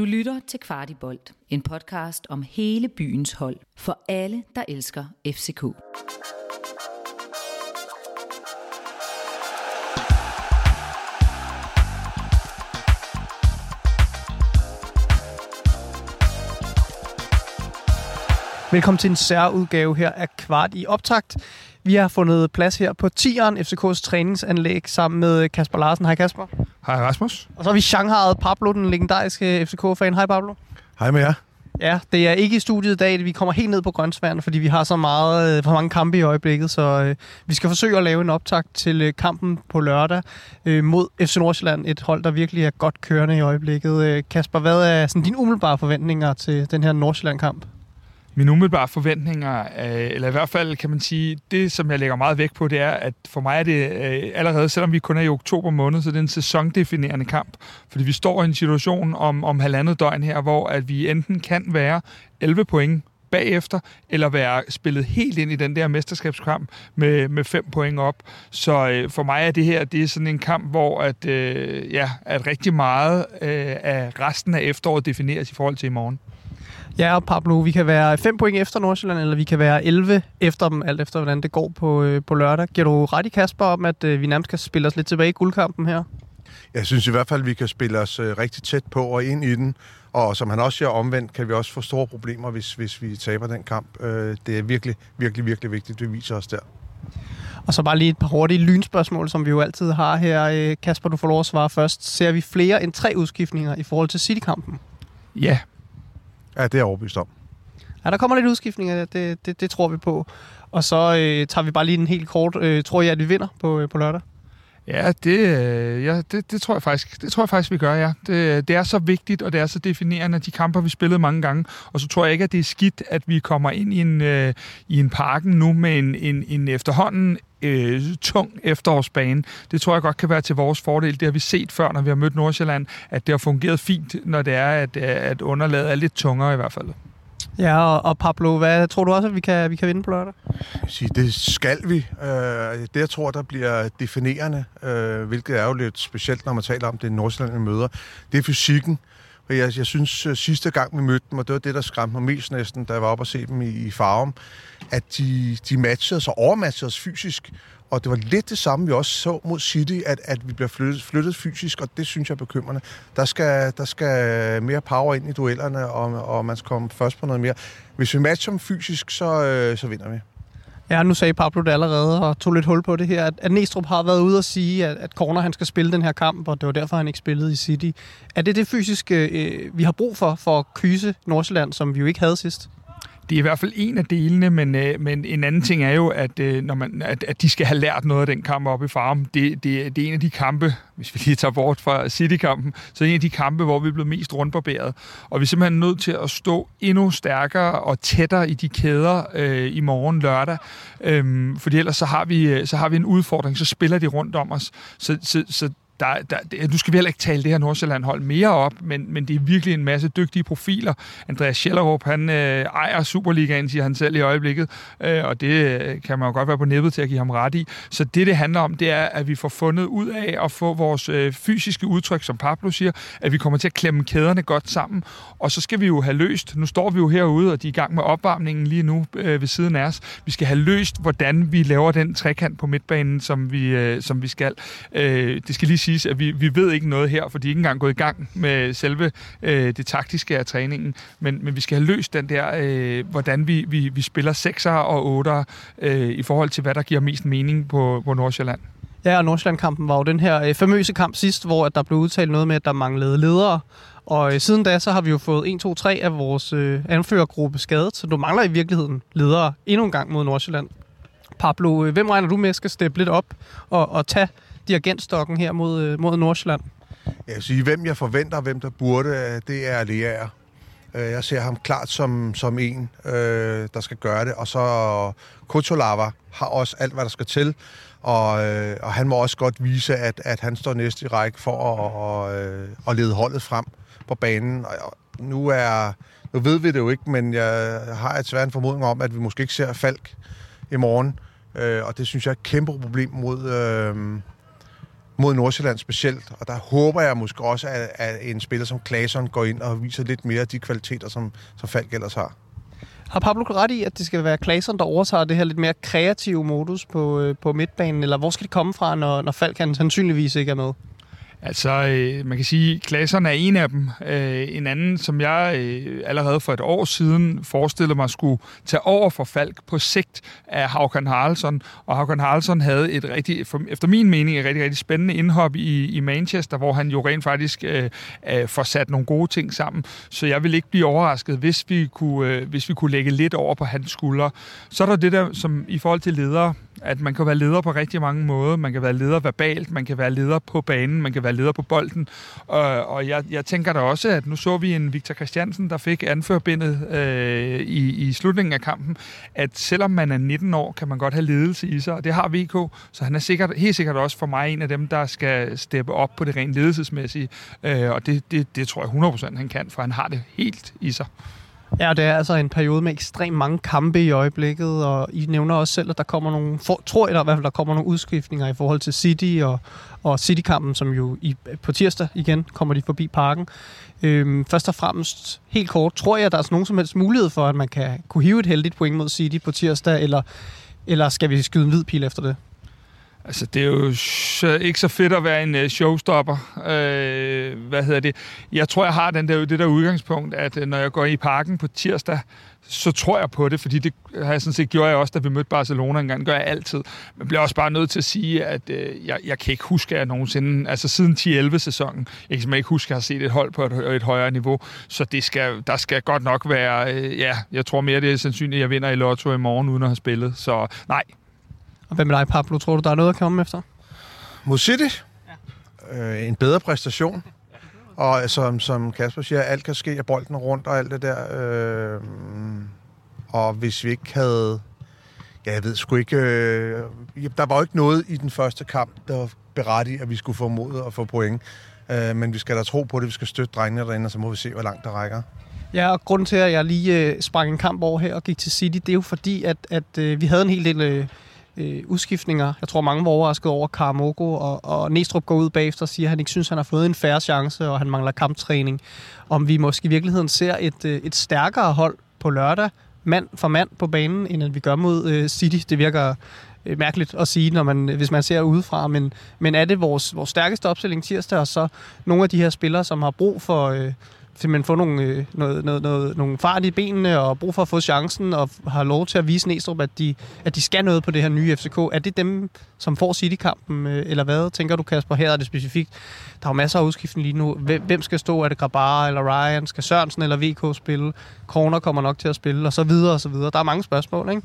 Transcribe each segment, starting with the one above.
Du lytter til Kvartibolt, en podcast om hele byens hold, for alle, der elsker FCK. Velkommen til en særudgave her af Kvart i Optakt. Vi har fundet plads her på Tieren, FCK's træningsanlæg, sammen med Kasper Larsen. Hej Kasper. Hej Rasmus. Og så har vi Shanghai Pablo, den legendariske FCK-fan. Hej Pablo. Hej med jer. Ja, det er ikke i studiet i dag. Vi kommer helt ned på Grønsværen, fordi vi har så meget, øh, for mange kampe i øjeblikket. Så øh, vi skal forsøge at lave en optakt til øh, kampen på lørdag øh, mod FC Nordsjælland. Et hold, der virkelig er godt kørende i øjeblikket. Øh, Kasper, hvad er sådan, dine umiddelbare forventninger til den her Nordsjælland-kamp? Mine umiddelbare forventninger, øh, eller i hvert fald kan man sige, det som jeg lægger meget vægt på, det er, at for mig er det øh, allerede, selvom vi kun er i oktober måned, så det er en sæsondefinerende kamp. Fordi vi står i en situation om, om halvandet døgn her, hvor at vi enten kan være 11 point bagefter, eller være spillet helt ind i den der mesterskabskamp med, med fem point op. Så øh, for mig er det her det er sådan en kamp, hvor at, øh, ja, at rigtig meget øh, af resten af efteråret defineres i forhold til i morgen. Ja, Pablo, vi kan være 5 point efter Nordsjælland, eller vi kan være 11 efter dem, alt efter hvordan det går på, øh, på lørdag. Giver du ret i, Kasper, om at øh, vi nærmest kan spille os lidt tilbage i guldkampen her? Jeg synes i hvert fald, at vi kan spille os øh, rigtig tæt på og ind i den. Og som han også siger omvendt, kan vi også få store problemer, hvis, hvis vi taber den kamp. Øh, det er virkelig, virkelig, virkelig vigtigt, det viser os der. Og så bare lige et par hurtige lynspørgsmål, som vi jo altid har her. Øh, Kasper, du får lov at svare først. Ser vi flere end tre udskiftninger i forhold til City-kampen? Ja, Ja, det er jeg overbevist om. Ja, der kommer lidt udskiftninger, det, det, det tror vi på. Og så øh, tager vi bare lige en helt kort. Øh, tror jeg, at vi vinder på, øh, på lørdag? Ja, det, øh, ja det, det, tror jeg faktisk, det tror jeg faktisk, vi gør, ja. Det, det er så vigtigt, og det er så definerende, de kampe, vi spillede mange gange. Og så tror jeg ikke, at det er skidt, at vi kommer ind i en, øh, i en parken nu med en, en, en efterhånden øh, tung efterårsbane. Det tror jeg godt kan være til vores fordel. Det har vi set før, når vi har mødt Nordsjælland, at det har fungeret fint, når det er, at, at underlaget er lidt tungere i hvert fald. Ja, og, og Pablo, hvad tror du også, at vi kan, vi kan vinde på lørdag? Sige, det skal vi. Øh, det, jeg tror, der bliver definerende, øh, hvilket er jo lidt specielt, når man taler om det Nordsjælland, vi møder, det er fysikken. Jeg, jeg synes, øh, sidste gang vi mødte dem, og det var det, der skræmte mig mest næsten, da jeg var oppe og se dem i, i Farum, at de, de matchede os og overmatchede os fysisk. Og det var lidt det samme, vi også så mod City, at, at vi bliver flyttet, flyttet fysisk, og det synes jeg er bekymrende. Der skal, der skal mere power ind i duellerne, og, og man skal komme først på noget mere. Hvis vi matcher dem fysisk, så, øh, så vinder vi. Ja, nu sagde Pablo det allerede, og tog lidt hul på det her, at, at Næstrup har været ude og sige, at, at Corner han skal spille den her kamp, og det var derfor, han ikke spillede i City. Er det det fysiske, øh, vi har brug for, for at kyse Nordsjælland, som vi jo ikke havde sidst? Det er i hvert fald en af delene, men, øh, men en anden ting er jo, at, øh, når man, at, at de skal have lært noget af den kamp oppe i farm. Det, det, det er en af de kampe, hvis vi lige tager bort fra City-kampen, så er det en af de kampe, hvor vi er blevet mest rundbarberet. Og vi er simpelthen nødt til at stå endnu stærkere og tættere i de kæder øh, i morgen lørdag. øh, fordi ellers så har, vi, øh, så har vi en udfordring, så spiller de rundt om os. Så, så, så der, der, nu skal vi heller ikke tale det her Nordsjælland-hold mere op, men, men det er virkelig en masse dygtige profiler. Andreas Schellerup, han øh, ejer Superligaen, siger han selv i øjeblikket, øh, og det øh, kan man jo godt være på nippet til at give ham ret i. Så det, det handler om, det er, at vi får fundet ud af at få vores øh, fysiske udtryk, som Pablo siger, at vi kommer til at klemme kæderne godt sammen, og så skal vi jo have løst, nu står vi jo herude, og de er i gang med opvarmningen lige nu øh, ved siden af os, vi skal have løst, hvordan vi laver den trekant på midtbanen, som vi, øh, som vi skal. Øh, det skal lige siges, at vi, vi ved ikke noget her, for de er ikke engang gået i gang med selve øh, det taktiske af træningen, men, men vi skal have løst den der, øh, hvordan vi, vi, vi spiller 6'er og 8'er øh, i forhold til, hvad der giver mest mening på, på Nordsjælland. Ja, og Nordsjælland-kampen var jo den her øh, famøse kamp sidst, hvor at der blev udtalt noget med, at der manglede ledere. Og øh, siden da, så har vi jo fået 1, 2, 3 af vores øh, anførergruppe skadet, så du mangler i virkeligheden ledere endnu en gang mod Nordsjælland. Pablo, øh, hvem regner du med skal steppe lidt op og, og tage dirigentstokken her mod, øh, mod Nordsjælland? Jeg vil sige, hvem jeg forventer, hvem der burde, øh, det er Leaer. Øh, jeg ser ham klart som, som en, øh, der skal gøre det. Og så Kotolava har også alt, hvad der skal til. Og, øh, og han må også godt vise, at, at han står næste i række for at, og, øh, at lede holdet frem på banen. Og nu, er, nu ved vi det jo ikke, men jeg har et svært formodning om, at vi måske ikke ser Falk i morgen. Øh, og det synes jeg er et kæmpe problem mod, øh, mod Nordsjælland specielt. Og der håber jeg måske også, at, at en spiller som Claesson går ind og viser lidt mere af de kvaliteter, som, som Falk ellers har. Har Pablo ret i, at det skal være Claesson, der overtager det her lidt mere kreative modus på, øh, på midtbanen? Eller hvor skal det komme fra, når, når Falk han sandsynligvis ikke er med? Altså, øh, man kan sige, at er en af dem. Øh, en anden, som jeg øh, allerede for et år siden forestillede mig skulle tage over for Falk på sigt, af Haukan Haraldsson. Og Haukan Haraldsson havde et rigtig, efter min mening, et rigtig, rigtig spændende indhop i, i Manchester, hvor han jo rent faktisk øh, øh, får sat nogle gode ting sammen. Så jeg vil ikke blive overrasket, hvis vi kunne, øh, hvis vi kunne lægge lidt over på hans skuldre. Så er der det der, som i forhold til ledere, at man kan være leder på rigtig mange måder. Man kan være leder verbalt, man kan være leder på banen, man kan være leder på bolden. Og, og jeg, jeg tænker da også, at nu så vi en Victor Christiansen, der fik anførbindet øh, i, i slutningen af kampen, at selvom man er 19 år, kan man godt have ledelse i sig, og det har VK, så han er sikkert, helt sikkert også for mig en af dem, der skal steppe op på det rent ledelsesmæssige, øh, og det, det, det tror jeg 100% han kan, for han har det helt i sig. Ja, det er altså en periode med ekstremt mange kampe i øjeblikket, og I nævner også selv, at der kommer nogle, for, tror jeg da i hvert fald, der kommer nogle udskiftninger i forhold til City og, og City-kampen, som jo i, på tirsdag igen kommer de forbi parken. Øhm, først og fremmest, helt kort, tror jeg, at der er nogen som helst mulighed for, at man kan kunne hive et heldigt point mod City på tirsdag, eller, eller skal vi skyde en hvid pil efter det? Altså, det er jo ikke så fedt at være en uh, showstopper. Uh, hvad hedder det? Jeg tror, jeg har den der, det der udgangspunkt, at uh, når jeg går i parken på tirsdag, så tror jeg på det, fordi det har jeg sådan set gjort jeg også, da vi mødte Barcelona engang. Det gør jeg altid. Men bliver også bare nødt til at sige, at uh, jeg, jeg kan ikke huske, at jeg nogensinde, altså siden 10-11-sæsonen, jeg kan ikke huske, at jeg har set et hold på et, et højere niveau. Så det skal, der skal godt nok være, uh, ja, jeg tror mere, det er sandsynligt, at jeg vinder i Lotto i morgen, uden at have spillet. Så nej, og hvad med dig, Pablo? Tror du, der er noget at komme efter? Mod City? Ja. Øh, en bedre præstation. Og som, som Kasper siger, alt kan ske, at bolden rundt og alt det der. Øh, og hvis vi ikke havde... Ja, jeg ved sgu ikke... Øh, der var jo ikke noget i den første kamp, der var berettigt, at vi skulle få mod at få point. Øh, men vi skal da tro på det. Vi skal støtte drengene derinde, og så må vi se, hvor langt der rækker. Ja, og grunden til, at jeg lige øh, sprang en kamp over her og gik til City, det er jo fordi, at, at øh, vi havde en hel del... Øh, øh, udskiftninger. Jeg tror, mange var overrasket over Karamoko, og, og Næstrup går ud bagefter og siger, at han ikke synes, han har fået en færre chance, og han mangler kamptræning. Om vi måske i virkeligheden ser et, øh, et stærkere hold på lørdag, mand for mand på banen, end at vi gør mod øh, City. Det virker øh, mærkeligt at sige, når man, hvis man ser udefra, men, men er det vores, vores stærkeste opstilling tirsdag, og så nogle af de her spillere, som har brug for... Øh, simpelthen få nogle, øh, noget, noget, noget, nogle fart i benene og brug for at få chancen og har lov til at vise Næstrup, at de, at de skal noget på det her nye FCK. Er det dem, som får City-kampen, øh, eller hvad tænker du, Kasper? Her er det specifikt. Der er jo masser af udskiften lige nu. Hvem hvem skal stå? Er det Grabar eller Ryan? Skal Sørensen eller VK spille? Kroner kommer nok til at spille, og så videre og så videre. Der er mange spørgsmål, ikke?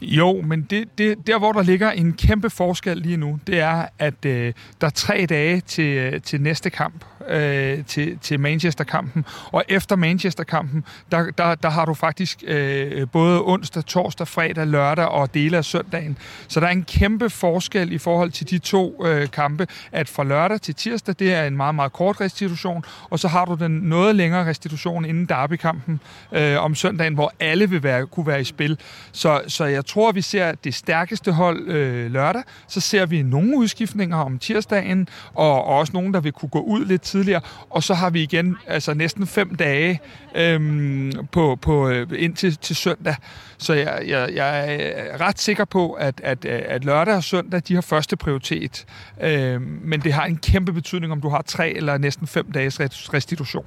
Jo, men det, det, der, hvor der ligger en kæmpe forskel lige nu, det er, at øh, der er tre dage til, øh, til næste kamp, øh, til, til Manchester-kampen. Og efter Manchester-kampen, der, der, der har du faktisk øh, både onsdag, torsdag, fredag, lørdag og dele af søndagen. Så der er en kæmpe forskel i forhold til de to øh, kampe, at fra lørdag til tirsdag, det er en meget, meget kort restitution, og så har du den noget længere restitution inden derby-kampen øh, om søndagen, hvor alle vil være, kunne være i spil. Så, så jeg tror, at vi ser det stærkeste hold øh, lørdag. Så ser vi nogle udskiftninger om tirsdagen, og, og også nogen, der vil kunne gå ud lidt tidligere. Og så har vi igen altså næsten fem dage øhm, på, på, øh, ind indtil til søndag. Så jeg, jeg, jeg er ret sikker på, at, at, at lørdag og søndag, de har første prioritet. Øhm, men det har en kæmpe betydning, om du har tre eller næsten fem dages restitution.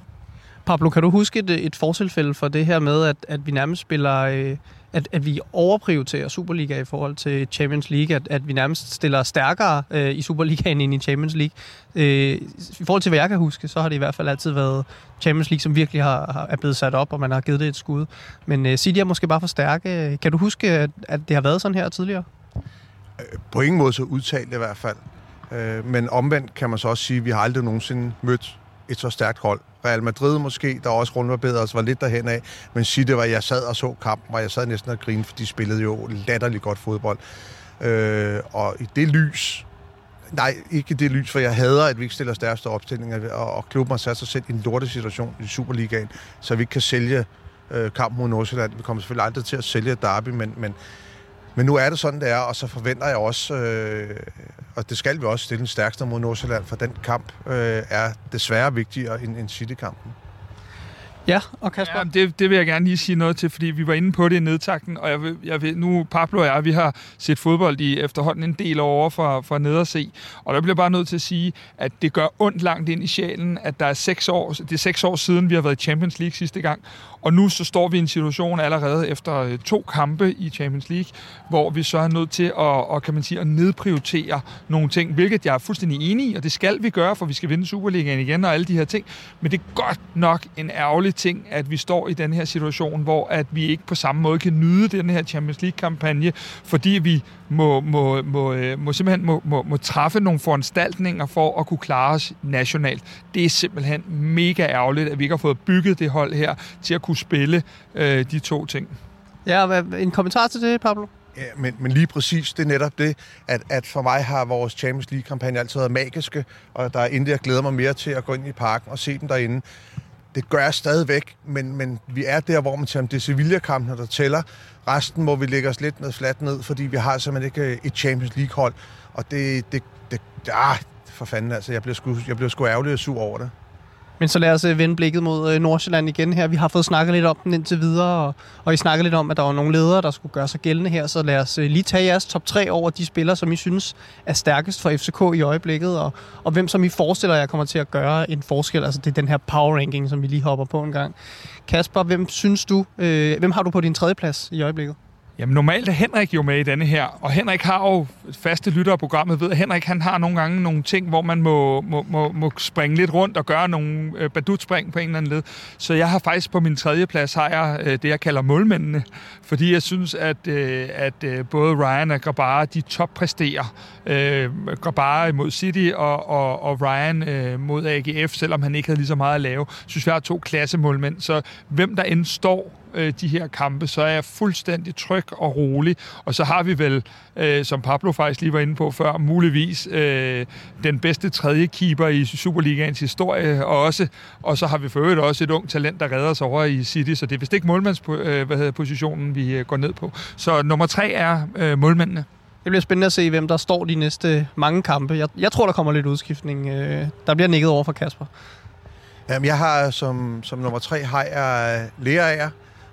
Pablo, kan du huske et, et fortilfælde for det her med, at, at vi nærmest spiller... Øh at, at vi overprioriterer Superliga i forhold til Champions League, at, at vi nærmest stiller stærkere øh, i Superligaen end i Champions League. Øh, I forhold til, hvad jeg kan huske, så har det i hvert fald altid været Champions League, som virkelig har, har, er blevet sat op, og man har givet det et skud. Men øh, City er måske bare for stærke. Kan du huske, at, at det har været sådan her tidligere? Øh, på ingen måde så udtalt i hvert fald. Øh, men omvendt kan man så også sige, at vi har aldrig nogensinde mødt et så stærkt hold. Real Madrid måske, der også rundt var bedre, var lidt derhen af. Men City var, jeg sad og så kampen, og jeg sad næsten og grinede, for de spillede jo latterligt godt fodbold. Øh, og i det lys, nej, ikke det lys, for jeg hader, at vi ikke stiller stærkeste opstillinger, og, og klubben har sat sig selv i en lortesituation i Superligaen, så vi ikke kan sælge øh, kampen mod Nordsjælland. Vi kommer selvfølgelig aldrig til at sælge Derby, men, men men nu er det sådan, det er, og så forventer jeg også, øh, og det skal vi også stille en stærkeste mod Nordsjælland, for den kamp øh, er desværre vigtigere end, end City-kampen. Ja, og Kasper? Ja, det, det vil jeg gerne lige sige noget til, fordi vi var inde på det i nedtakten, og jeg vil, jeg vil, nu Pablo og jeg, vi har set fodbold i efterhånden en del over fra, fra ned og se, og der bliver bare nødt til at sige, at det gør ondt langt ind i sjælen, at der er seks år, det er seks år siden, vi har været i Champions League sidste gang, og nu så står vi i en situation allerede efter øh, to kampe i Champions League, hvor vi så er nødt til at, og, kan man sige, at nedprioritere nogle ting, hvilket jeg er fuldstændig enig i, og det skal vi gøre, for vi skal vinde Superligaen igen og alle de her ting. Men det er godt nok en ærgerlig ting, at vi står i den her situation, hvor at vi ikke på samme måde kan nyde den her Champions League-kampagne, fordi vi må, må, må, øh, må simpelthen må, må, må træffe nogle foranstaltninger for at kunne klare os nationalt. Det er simpelthen mega ærgerligt, at vi ikke har fået bygget det hold her til at kunne spille øh, de to ting. Ja, en kommentar til det, Pablo? Ja, men, men lige præcis, det er netop det, at, at for mig har vores Champions League-kampagne altid været magiske, og der er intet, jeg glæder mig mere til at gå ind i parken og se dem derinde. Det gør jeg stadigvæk, men, men vi er der, hvor man tænker, det er Sevilla-kampene, der tæller. Resten må vi lægge os lidt ned, fladt ned, fordi vi har simpelthen ikke øh, et Champions League-hold. Og det, det, det, ah, for fanden altså, jeg bliver sgu, jeg bliver sgu ærgerlig og sur over det. Men så lad os øh, vende blikket mod øh, Nordsjælland igen her. Vi har fået snakket lidt om den indtil videre, og, og I snakkede lidt om, at der var nogle ledere, der skulle gøre sig gældende her. Så lad os øh, lige tage jeres top 3 over de spillere, som I synes er stærkest for FCK i øjeblikket, og, og hvem som I forestiller jer kommer til at gøre en forskel. Altså det er den her power ranking, som vi lige hopper på en gang. Kasper, hvem synes du, øh, hvem har du på din tredje plads i øjeblikket? Jamen normalt er Henrik jo med i denne her, og Henrik har jo faste lyttere af programmet, ved at Henrik han har nogle gange nogle ting, hvor man må, må, må, må springe lidt rundt og gøre nogle øh, badutspring på en eller anden led. Så jeg har faktisk på min tredje plads, har jeg øh, det, jeg kalder målmændene, fordi jeg synes, at, øh, at øh, både Ryan og Grabara, de toppræsterer. Øh, Grabara mod City og, og, og Ryan øh, mod AGF, selvom han ikke havde lige så meget at lave. Jeg synes, vi har to klassemålmænd, så hvem der end står øh, de her kampe, så er jeg fuldstændig tryg og rolig. Og så har vi vel, øh, som Pablo faktisk lige var inde på før, muligvis øh, den bedste tredje keeper i Superligaens historie og også. Og så har vi for øvrigt også et ung talent, der redder sig over i City, så det er vist ikke målmandspositionen, øh, vi øh, går ned på. Så nummer tre er øh, målmændene. Det bliver spændende at se, hvem der står de næste mange kampe. Jeg, jeg tror, der kommer lidt udskiftning. Øh, der bliver nikket over for Kasper. Jamen, jeg har som, som nummer tre har jeg Lea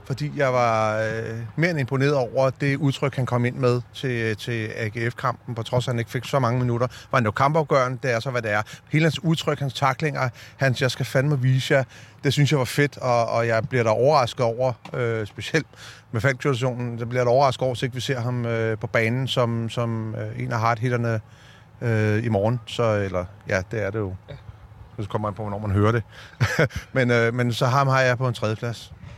fordi jeg var øh, mere end imponeret over det udtryk, han kom ind med til, til AGF-kampen, på trods af, at han ikke fik så mange minutter. Var han jo kampafgørende, det er så, hvad det er. Hele hans udtryk, hans taklinger, hans jeg skal fandme vise jer, det synes jeg var fedt, og, og jeg bliver da overrasket over, øh, specielt med falk det bliver da overrasket over, så ikke vi ser ham øh, på banen som, som øh, en af hardhitterne øh, i morgen. Så, eller, ja, det er det jo. Så kommer man på, hvornår man hører det. men, øh, men så ham har jeg på en tredje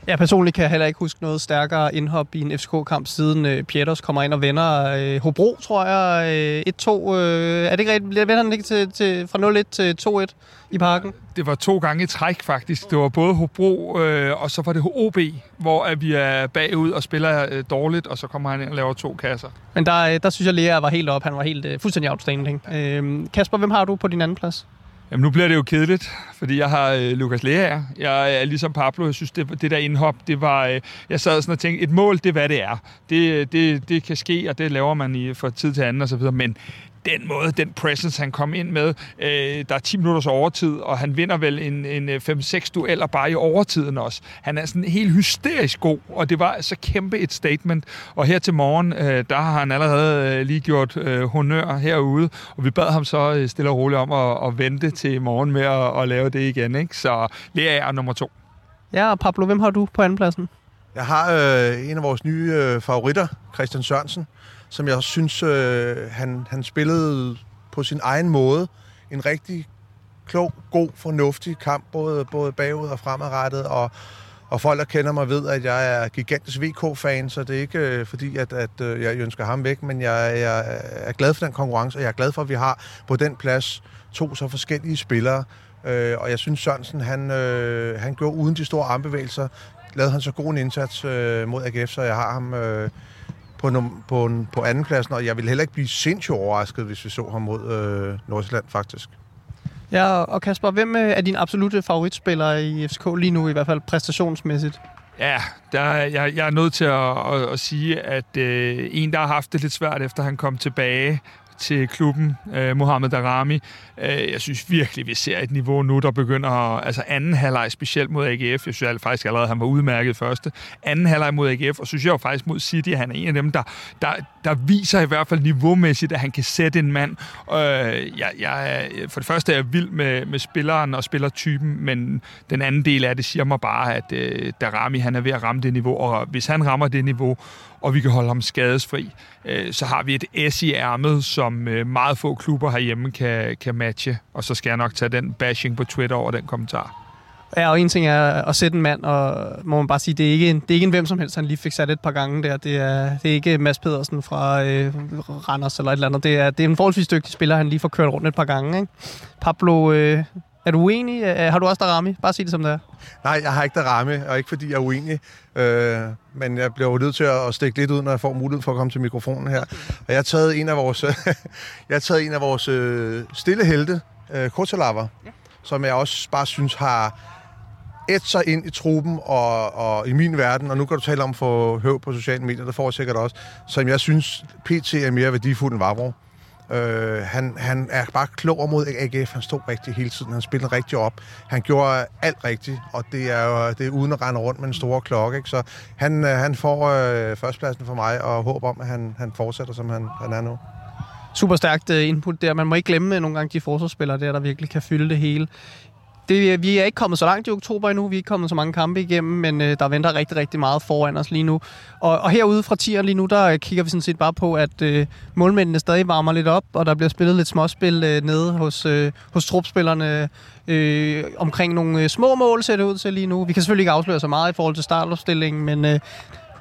Ja, personligt kan jeg heller ikke huske noget stærkere indhop i en FCK-kamp, siden øh, Pieters kommer ind og vender øh, Hobro, tror jeg, øh, 1-2. Øh, er det ikke rigtigt? Vender han ikke til, til, fra 0-1 til 2-1 i parken? Det var to gange i træk, faktisk. Det var både Hobro, øh, og så var det OB, hvor at vi er bagud og spiller øh, dårligt, og så kommer han ind og laver to kasser. Men der, øh, der synes jeg, Lea var helt op. Han var helt øh, fuldstændig outstanding. Øh, Kasper, hvem har du på din anden plads? Jamen, nu bliver det jo kedeligt, fordi jeg har øh, Lukas Lea. Jeg øh, er ligesom Pablo. Jeg synes, det, det der indhop, det var... Øh, jeg sad sådan og tænkte, et mål, det er, hvad det er. Det, øh, det, det kan ske, og det laver man i, fra tid til anden og så videre. Men den måde, den presence, han kom ind med. Øh, der er 10 minutters overtid, og han vinder vel en, en 5-6 øh, dueller bare i overtiden også. Han er sådan helt hysterisk god, og det var så kæmpe et statement. Og her til morgen, øh, der har han allerede øh, lige gjort øh, honør herude, og vi bad ham så øh, stille og roligt om at, at vente til morgen med at, at lave det igen. Ikke? Så det er nummer to. Ja, og Pablo, hvem har du på andenpladsen? Jeg har øh, en af vores nye øh, favoritter, Christian Sørensen som jeg synes, øh, han, han spillede på sin egen måde. En rigtig klog, god, fornuftig kamp, både, både bagud og fremadrettet, og, og folk, der kender mig, ved, at jeg er gigantisk VK-fan, så det er ikke øh, fordi, at, at øh, jeg ønsker ham væk, men jeg, jeg er glad for den konkurrence, og jeg er glad for, at vi har på den plads to så forskellige spillere. Øh, og jeg synes, Sørensen, han, øh, han gjorde uden de store armbevægelser, lavede han så god en indsats øh, mod AGF, så jeg har ham... Øh, på, num- på, en, på andenpladsen, og jeg ville heller ikke blive sindssygt overrasket, hvis vi så ham mod øh, Nordsjælland, faktisk. Ja, og Kasper, hvem øh, er din absolute favoritspiller i FCK lige nu, i hvert fald præstationsmæssigt? Ja, der, jeg, jeg er nødt til at, at, at sige, at øh, en, der har haft det lidt svært, efter han kom tilbage til klubben, øh, Mohamed Darami. Øh, jeg synes virkelig, vi ser et niveau nu, der begynder, altså anden halvleg specielt mod AGF. Jeg synes jeg faktisk allerede, at han var udmærket første. Anden halvleg mod AGF, og synes jeg jo faktisk mod City, han er en af dem, der, der, der viser i hvert fald niveaumæssigt, at han kan sætte en mand. Øh, jeg, jeg, for det første er jeg vild med, med spilleren og spillertypen, men den anden del af det siger mig bare, at øh, Darami han er ved at ramme det niveau, og hvis han rammer det niveau, og vi kan holde ham skadesfri, øh, så har vi et S i ærmet, som øh, meget få klubber herhjemme kan, kan matche. Og så skal jeg nok tage den bashing på Twitter over den kommentar. Ja, og en ting er at sætte en mand, og må man bare sige, det er ikke en, det er ikke en hvem som helst, han lige fik sat et par gange der. Det er, det er ikke Mads Pedersen fra øh, Randers eller et eller andet. Det er, det er en forholdsvis dygtig spiller, han lige får kørt rundt et par gange. Ikke? Pablo, øh, er du uenig? Øh, har du også Darami? Bare sig det som det er. Nej, jeg har ikke Darami, og ikke fordi jeg er uenig. Øh, men jeg bliver jo nødt til at stikke lidt ud, når jeg får mulighed for at komme til mikrofonen her. Og jeg har taget en af vores, jeg har taget en af vores øh, stille helte, øh, Kotalava, ja. som jeg også bare synes har et sig ind i truppen og, og i min verden, og nu kan du tale om at få høv på sociale medier, det får jeg sikkert også, som jeg synes PT er mere værdifuld end Vavro. Øh, han, han er bare klog mod AGF. Han stod rigtig hele tiden. Han spillede rigtig op. Han gjorde alt rigtigt, og det er jo det er uden at rende rundt med en stor klokke. Ikke? Så han, øh, han får øh, førstpladsen for mig, og håber om, at han, han fortsætter, som han, han er nu super stærkt øh, input der. Man må ikke glemme øh, nogle gange de forsvarsspillere der, der virkelig kan fylde det hele det, øh, vi er ikke kommet så langt i oktober endnu. Vi er ikke kommet så mange kampe igennem, men øh, der venter rigtig, rigtig meget foran os lige nu. Og, og herude fra tier lige nu, der øh, kigger vi sådan set bare på, at øh, målmændene stadig varmer lidt op, og der bliver spillet lidt småspil øh, nede hos, øh, hos trupspillerne øh, omkring nogle øh, små mål, ser det ud til lige nu. Vi kan selvfølgelig ikke afsløre så meget i forhold til startopstillingen, men øh,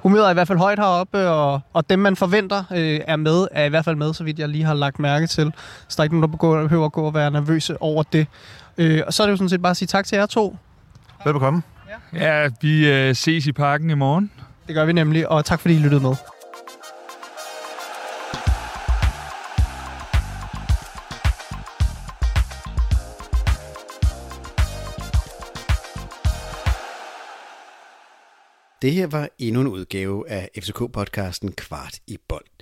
humøret er i hvert fald højt heroppe, og, og dem, man forventer øh, er med, er i hvert fald med, så vidt jeg lige har lagt mærke til. Så der er ikke nogen, der behøver at gå og være nervøse over det. Øh, og så er det jo sådan set bare at sige tak til jer to. Velbekomme. Ja, ja vi øh, ses i parken i morgen. Det gør vi nemlig, og tak fordi I lyttede med. Det her var endnu en udgave af FCK-podcasten Kvart i bold.